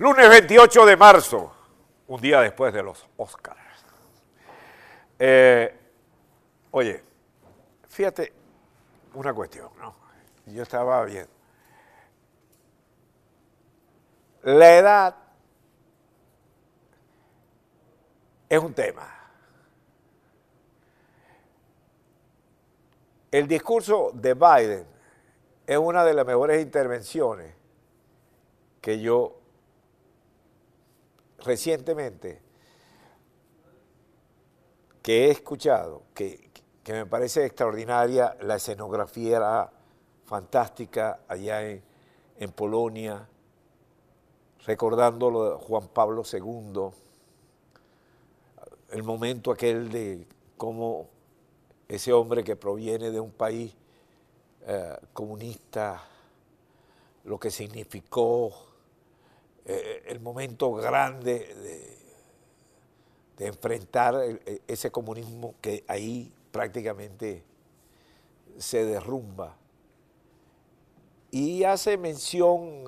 Lunes 28 de marzo, un día después de los Oscars. Eh, oye, fíjate una cuestión, ¿no? Yo estaba bien. La edad es un tema. El discurso de Biden es una de las mejores intervenciones que yo recientemente que he escuchado, que, que me parece extraordinaria, la escenografía fantástica allá en, en Polonia, recordando lo de Juan Pablo II, el momento aquel de cómo ese hombre que proviene de un país eh, comunista, lo que significó eh, el momento grande de, enfrentar el- ese comunismo que ahí prácticamente se derrumba. Y hace mención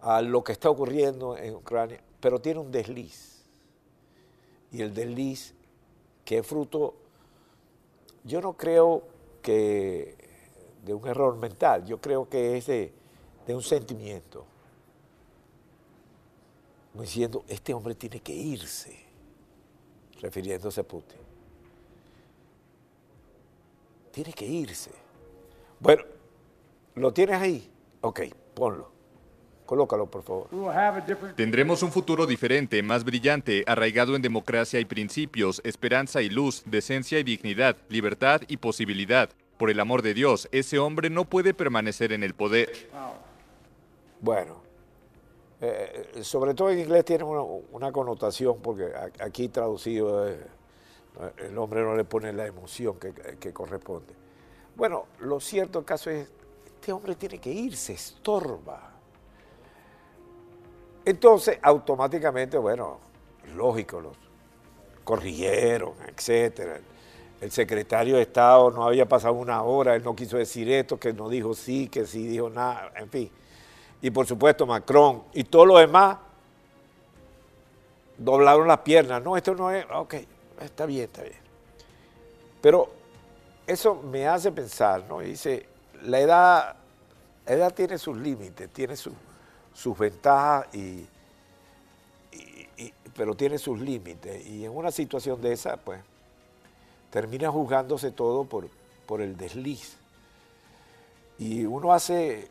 a lo que está ocurriendo en Ucrania, pero tiene un desliz. Y el desliz, que es fruto, yo no creo que de un error mental, yo creo que es de un sentimiento. Como diciendo, este hombre tiene que irse, refiriéndose a Putin. Tiene que irse. Bueno, ¿lo tienes ahí? Ok, ponlo. Colócalo, por favor. We will have a different Tendremos un futuro diferente, más brillante, arraigado en democracia y principios, esperanza y luz, decencia y dignidad, libertad y posibilidad. Por el amor de Dios, ese hombre no puede permanecer en el poder. Bueno, eh, eh, sobre todo en inglés tiene una, connotación, porque aquí traducido eh, el hombre no le pone la emoción que, que corresponde. Bueno, lo cierto el caso es, este hombre tiene que irse, estorba. Entonces, automáticamente, bueno, lógico, los corrigieron, etcétera. El secretario de Estado no había pasado una hora, él no quiso decir esto, que no dijo sí, que sí dijo nada, en fin. Y por supuesto Macron y todos los demás doblaron las piernas. No, esto no es, ok, está bien, está bien. Pero eso me hace pensar, ¿no? Dice, la edad, la edad tiene sus límites, tiene su- sus ventajas, y- y- pero tiene sus límites. Y en una situación de esa, pues, termina juzgándose todo por, por el desliz. Y uno hace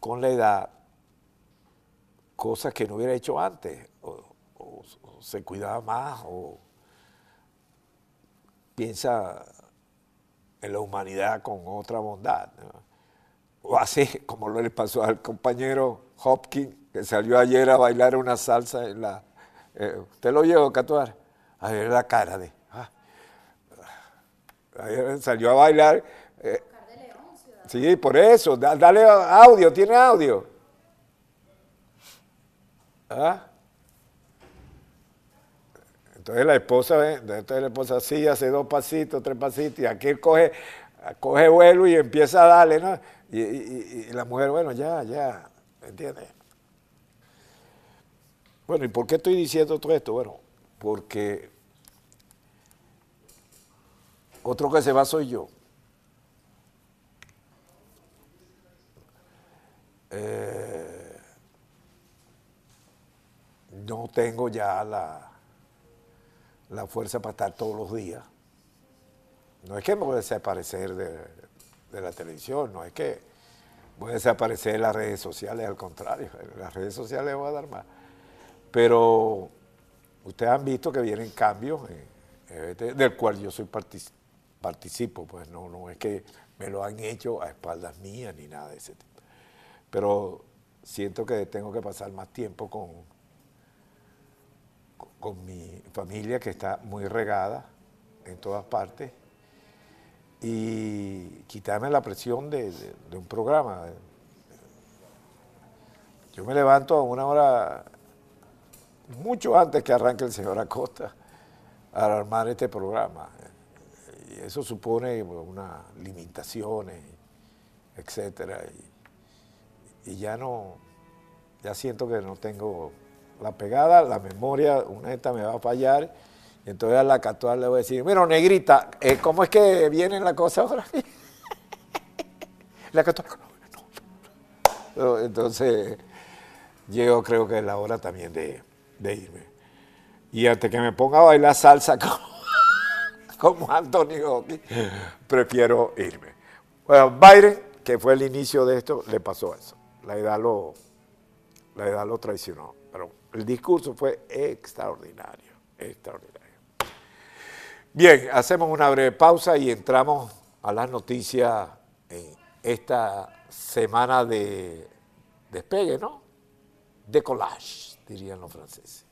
con la edad cosas que no hubiera hecho antes, o, se cuidaba más, o piensa en la humanidad con otra bondad. O hace como lo le pasó al compañero Hopkins, que salió ayer a bailar una salsa en la... eh, ¿Usted lo llevó, Catuar? A ver la cara de... ah. Ayer salió a bailar... eh, Sí, por eso, da- dale audio, tiene audio. ¿Ah? Entonces la esposa, entonces la esposa sí hace dos pasitos, tres pasitos, y aquí él coge, coge vuelo y empieza a darle, ¿no? Y la mujer, bueno, ya, ya, ¿entiendes? Bueno, ¿y por qué estoy diciendo todo esto? Bueno, porque otro que se va soy yo. No tengo ya la, la fuerza para estar todos los días. No es que me voy a desaparecer de, de la televisión, no es que voy a desaparecer de las redes sociales, al contrario, las redes sociales voy a dar más. Pero ustedes han visto que vienen cambios, este- del cual yo soy partic- participo, pues no, no es que me lo han hecho a espaldas mías ni nada de ese tipo. Pero siento que tengo que pasar más tiempo con, con mi familia que está muy regada en todas partes y quitarme la presión de, un programa. Yo me levanto a una hora mucho antes que arranque el señor Acosta a armar este programa. Y eso supone unas limitaciones, etcétera. Y ya no, ya siento que no tengo la pegada, la memoria, una esta me va a fallar. Y entonces a la casual le voy a decir, mira, negrita, eh, ¿cómo es que viene la cosa ahora? la casual, no, no. Entonces, llego creo que es la hora también de, irme. Y antes que me ponga a bailar salsa como, Hopkins, prefiero irme. Bueno, Byron, que fue el inicio de esto, le pasó eso. La edad lo, la edad lo traicionó. Pero el discurso fue extraordinario, extraordinario. Bien, hacemos una breve pausa y entramos a las noticias en esta semana de despegue, ¿no? De collage, dirían los franceses.